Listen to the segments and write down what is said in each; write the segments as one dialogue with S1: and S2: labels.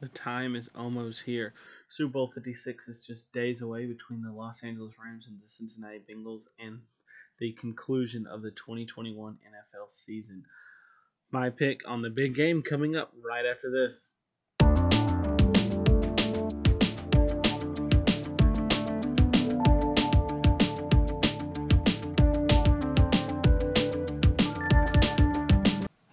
S1: The time is almost here. Super Bowl 56 is just days away between the Los Angeles Rams and the Cincinnati Bengals and the conclusion of the 2021 NFL season. My pick on the big game coming up right after this.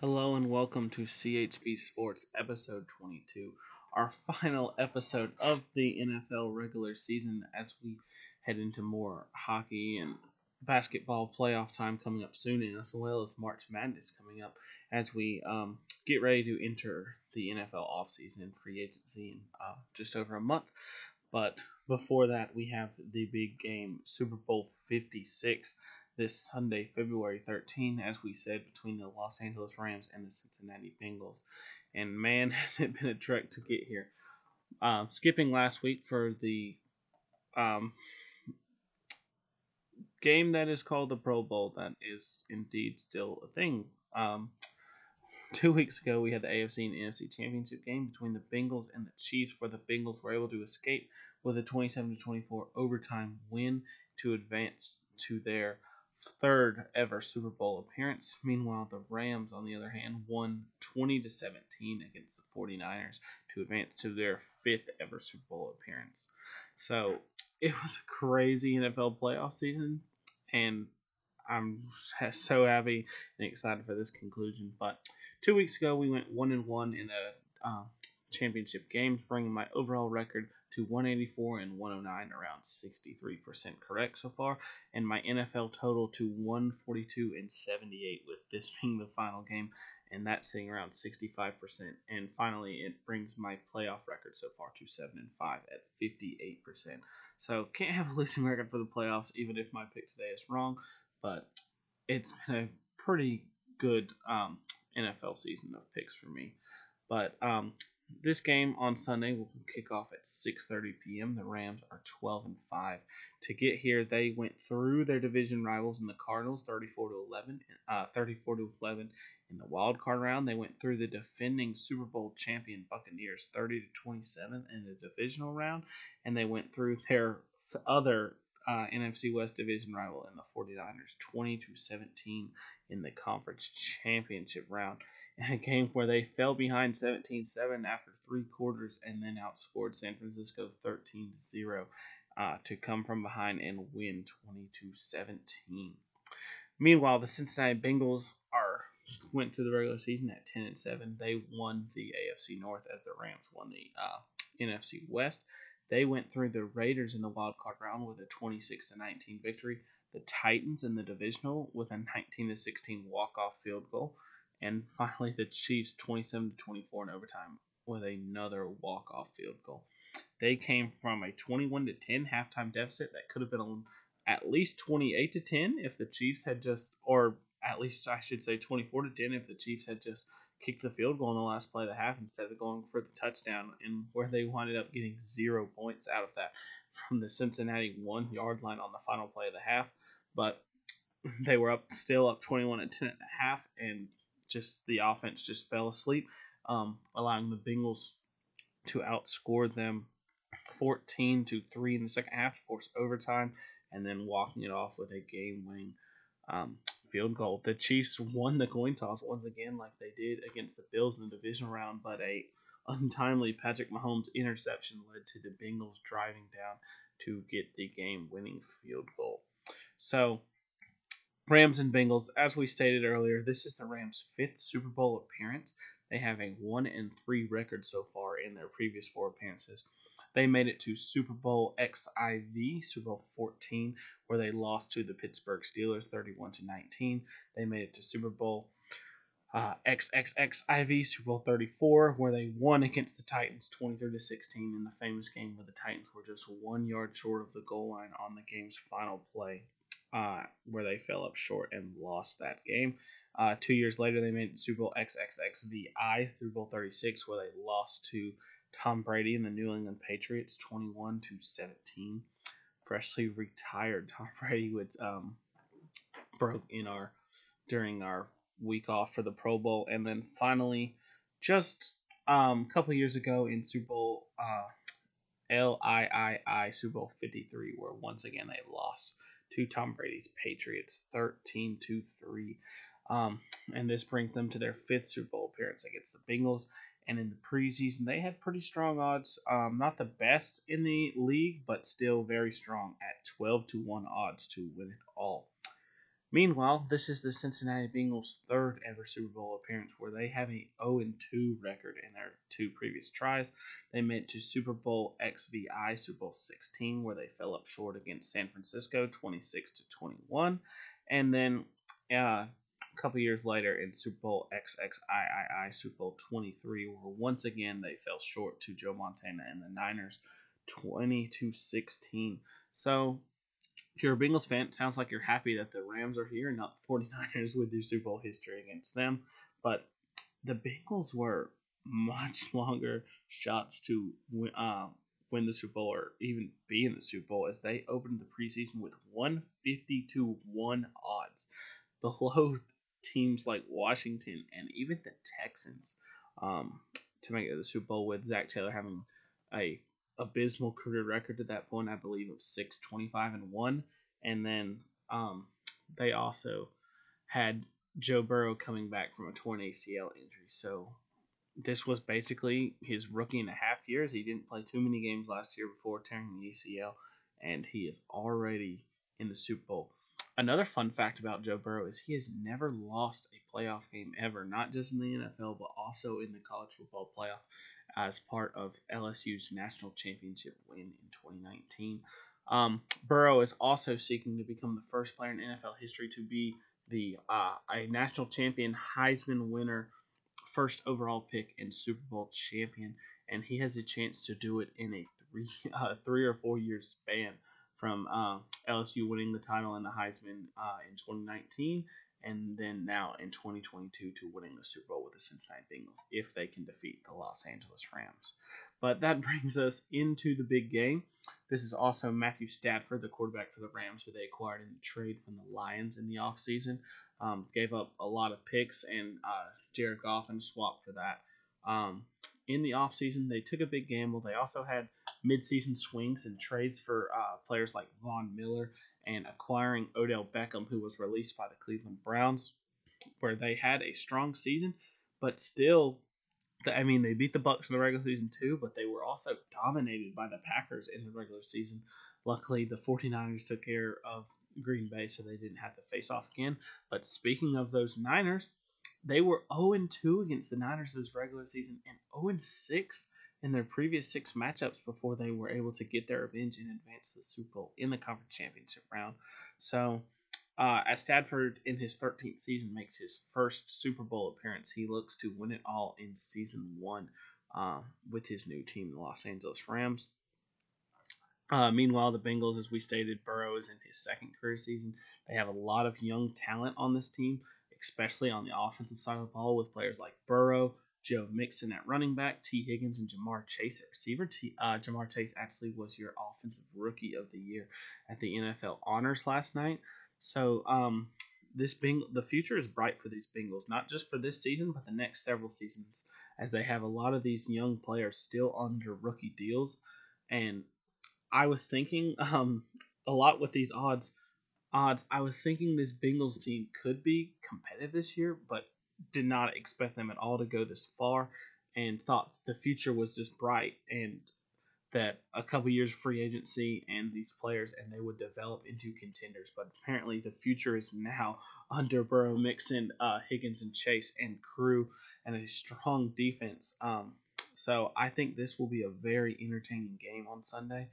S1: Hello and welcome to CHB Sports episode 22 our final episode of the NFL regular season as we head into more hockey and basketball playoff time coming up soon, and as well as March Madness coming up as we um, get ready to enter the NFL offseason and free agency in uh, just over a month. But before that, we have the big game, Super Bowl 56, this Sunday, February 13, as we said, between the Los Angeles Rams and the Cincinnati Bengals and man, has it been a trek to get here. Um, skipping last week for the um, game that is called the Pro Bowl, that is indeed still a thing. Um, two weeks ago, we had the AFC and NFC Championship game between the Bengals and the Chiefs, where the Bengals were able to escape with a 27 to 24 overtime win to advance to their third ever Super Bowl appearance. Meanwhile, the Rams, on the other hand, won 20 to 17 against the 49ers to advance to their fifth ever Super Bowl appearance. So it was a crazy NFL playoff season, and I'm so happy and excited for this conclusion. But two weeks ago, we went one and one in the uh, championship games, bringing my overall record to 184 and 109, around 63% correct so far, and my NFL total to 142 and 78, with this being the final game, and that sitting around 65%. And finally, it brings my playoff record so far to 7 and 5 at 58%. So can't have a losing record for the playoffs, even if my pick today is wrong, but it's been a pretty good um, NFL season of picks for me. But um, this game on Sunday will kick off at 6:30 p.m. The Rams are 12 and 5. To get here, they went through their division rivals in the Cardinals 34 to 11, uh, 34 to 11 in the wild card round. They went through the defending Super Bowl champion Buccaneers 30 to 27 in the divisional round, and they went through their other uh, NFC West division rival in the 49ers 20 to 17 in the conference championship round. In a game where they fell behind 17 7 after three quarters and then outscored San Francisco 13 0 uh, to come from behind and win 20 to 17. Meanwhile, the Cincinnati Bengals are went to the regular season at 10 and 7. They won the AFC North as the Rams won the uh, NFC West. They went through the Raiders in the wild card round with a 26 to 19 victory. The Titans in the divisional with a 19 to 16 walk off field goal, and finally the Chiefs 27 to 24 in overtime with another walk off field goal. They came from a 21 to 10 halftime deficit that could have been at least 28 to 10 if the Chiefs had just, or at least I should say 24 to 10 if the Chiefs had just kicked the field goal in the last play of the half instead of going for the touchdown, and where they winded up getting zero points out of that from the Cincinnati one yard line on the final play of the half. But they were up still up 21 at 10 and a half, and just the offense just fell asleep, um, allowing the Bengals to outscore them 14 to 3 in the second half to force overtime, and then walking it off with a game winning um, field goal. The Chiefs won the coin toss once again, like they did against the Bills in the division round, but a untimely Patrick Mahomes interception led to the Bengals driving down to get the game-winning field goal. So, Rams and Bengals, as we stated earlier, this is the Rams' fifth Super Bowl appearance. They have a one and three record so far in their previous four appearances. They made it to Super Bowl XIV, Super Bowl 14, where they lost to the Pittsburgh Steelers 31 to 19. They made it to Super Bowl uh, XXXIV Super Bowl 34, where they won against the Titans 23 to 16 in the famous game where the Titans were just one yard short of the goal line on the game's final play, uh, where they fell up short and lost that game. Uh, two years later, they made Super Bowl XXXVI Super Bowl 36, where they lost to Tom Brady and the New England Patriots 21 to 17 freshly retired Tom Brady, which um, broke in our during our week off for the Pro Bowl, and then finally, just um, a couple years ago in Super Bowl uh, LIII Super Bowl 53, where once again they lost to Tom Brady's Patriots 13 to 3. Um, and this brings them to their fifth Super Bowl appearance against the Bengals. And in the preseason, they had pretty strong odds. Um, not the best in the league, but still very strong at 12 to 1 odds to win it all. Meanwhile, this is the Cincinnati Bengals' third ever Super Bowl appearance where they have a 0 and 2 record in their two previous tries. They made to Super Bowl XVI, Super Bowl 16, where they fell up short against San Francisco 26 to 21. And then uh, a couple years later in Super Bowl XXIII, Super Bowl 23, where once again they fell short to Joe Montana and the Niners 20 to 16. So if you're a Bengals fan, it sounds like you're happy that the Rams are here and not the 49ers with your Super Bowl history against them. But the Bengals were much longer shots to uh, win the Super Bowl or even be in the Super Bowl as they opened the preseason with 150 to 1 odds. Below teams like Washington and even the Texans um, to make it to the Super Bowl with Zac Taylor having a abysmal career record at that point, I believe, of six twenty five and one, and then um, they also had Joe Burrow coming back from a torn ACL injury. So this was basically his rookie and a half years. He didn't play too many games last year before tearing the ACL, and he is already in the Super Bowl. Another fun fact about Joe Burrow is he has never lost a playoff game ever, not just in the NFL, but also in the college football playoff as part of LSU's national championship win in 2019. Um, Burrow is also seeking to become the first player in NFL history to be the uh, a national champion, Heisman winner, first overall pick, and Super Bowl champion, and he has a chance to do it in a three uh, three or four year span from uh, LSU winning the title and the Heisman uh, in 2019 and then now in 2022 to winning the Super Bowl with the Cincinnati Bengals if they can defeat the Los Angeles Rams. But that brings us into the big game. This is also Matthew Stafford, the quarterback for the Rams, who they acquired in the trade from the Lions in the offseason. Um, gave up a lot of picks and uh, Jared Goff and swapped for that. Um, in the offseason, they took a big gamble. They also had midseason swings and trades for uh, players like Von Miller and acquiring Odell Beckham, who was released by the Cleveland Browns, where they had a strong season, but still, I mean, they beat the Bucks in the regular season too, but they were also dominated by the Packers in the regular season. Luckily, the 49ers took care of Green Bay, so they didn't have to face off again. But speaking of those Niners, they were 0 2 against the Niners this regular season and 0 6 in their previous six matchups before they were able to get their revenge and advance to the Super Bowl in the conference championship round. So, uh, as Stafford in his 13th season makes his first Super Bowl appearance, he looks to win it all in season one uh, with his new team, the Los Angeles Rams. Uh, meanwhile, the Bengals, as we stated, Burrow is in his second career season. They have a lot of young talent on this team, especially on the offensive side of the ball with players like Burrow, Joe Mixon at running back, Tee Higgins, and Ja'Marr Chase at receiver. T, uh, Ja'Marr Chase actually was your offensive rookie of the year at the NFL honors last night. So um, this Beng- the future is bright for these Bengals, not just for this season, but the next several seasons, as they have a lot of these young players still under rookie deals. And I was thinking um, a lot with these odds. Odds. I was thinking this Bengals team could be competitive this year, but did not expect them at all to go this far and thought the future was just bright and that a couple years of free agency and these players and they would develop into contenders. But apparently the future is now under Burrow, Mixon, uh, Higgins, and Chase and crew and a strong defense. Um, so I think this will be a very entertaining game on Sunday.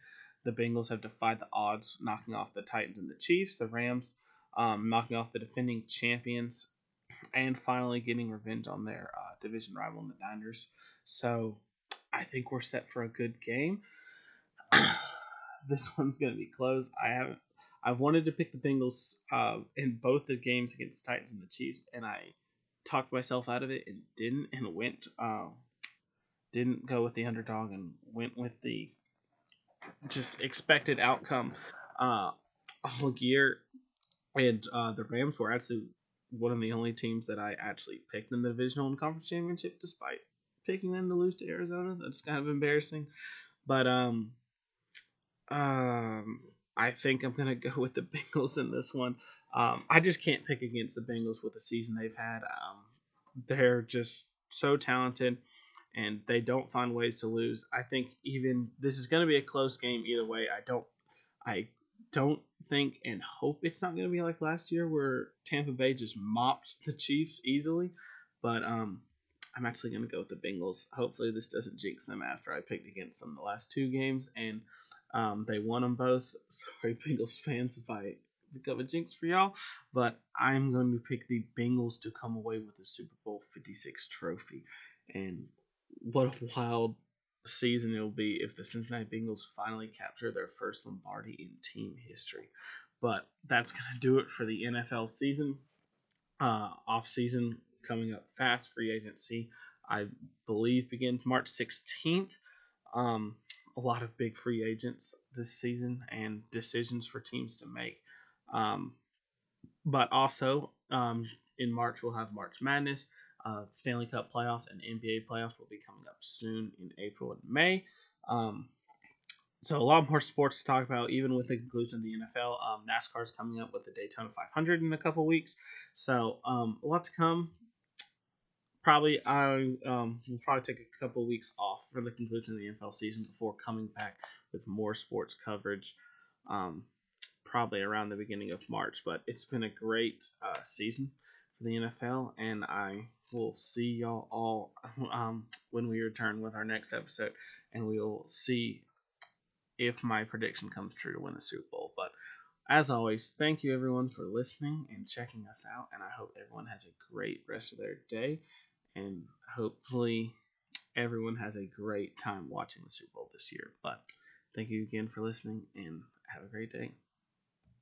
S1: The Bengals have defied the odds, knocking off the Titans and the Chiefs. The Rams um, knocking off the defending champions and finally getting revenge on their uh, division rival in the Niners. So I think we're set for a good game. this one's going to be close. I haven't. I've wanted to pick the Bengals uh, in both the games against Titans and the Chiefs, and I talked myself out of it and didn't, and went uh, didn't go with the underdog and went with the just expected outcome uh, all year. And uh, the Rams were actually one of the only teams that I actually picked in the divisional and conference championship, despite picking them to lose to Arizona. That's kind of embarrassing, but um, um, I think I'm gonna go with the Bengals in this one. Um, I just can't pick against the Bengals with the season they've had. Um, they're just so talented, and they don't find ways to lose. I think even this is gonna be a close game either way. I don't, I don't think and hope it's not gonna be like last year where Tampa Bay just mopped the Chiefs easily, but um, I'm actually going to go with the Bengals. Hopefully, this doesn't jinx them after I picked against them the last two games and um, they won them both. Sorry, Bengals fans, if I become a jinx for y'all, but I'm going to pick the Bengals to come away with the Super Bowl 56 trophy. And what a wild season it'll be if the Cincinnati Bengals finally capture their first Lombardi in team history. But that's going to do it for the NFL season. Uh, off season coming up fast. Free agency, I believe, begins March 16th. Um, a lot of big free agents this season and decisions for teams to make. Um, but also um, in March, we'll have March Madness. Uh, Stanley Cup playoffs and NBA playoffs will be coming up soon in April and May. Um, so a lot more sports to talk about, even with the conclusion of the NFL. Um, NASCAR is coming up with the Daytona 500 in a couple weeks, so um, a lot to come probably I um, will probably take a couple weeks off for the conclusion of the NFL season before coming back with more sports coverage. Um, probably around the beginning of March. But it's been a great uh, season for the NFL, and I will see y'all all um, when we return with our next episode, and we'll see if my prediction comes true to win the Super Bowl. But as always, thank you everyone for listening and checking us out, and I hope everyone has a great rest of their day and hopefully everyone has a great time watching the Super Bowl this year. But thank you again for listening and have a great day.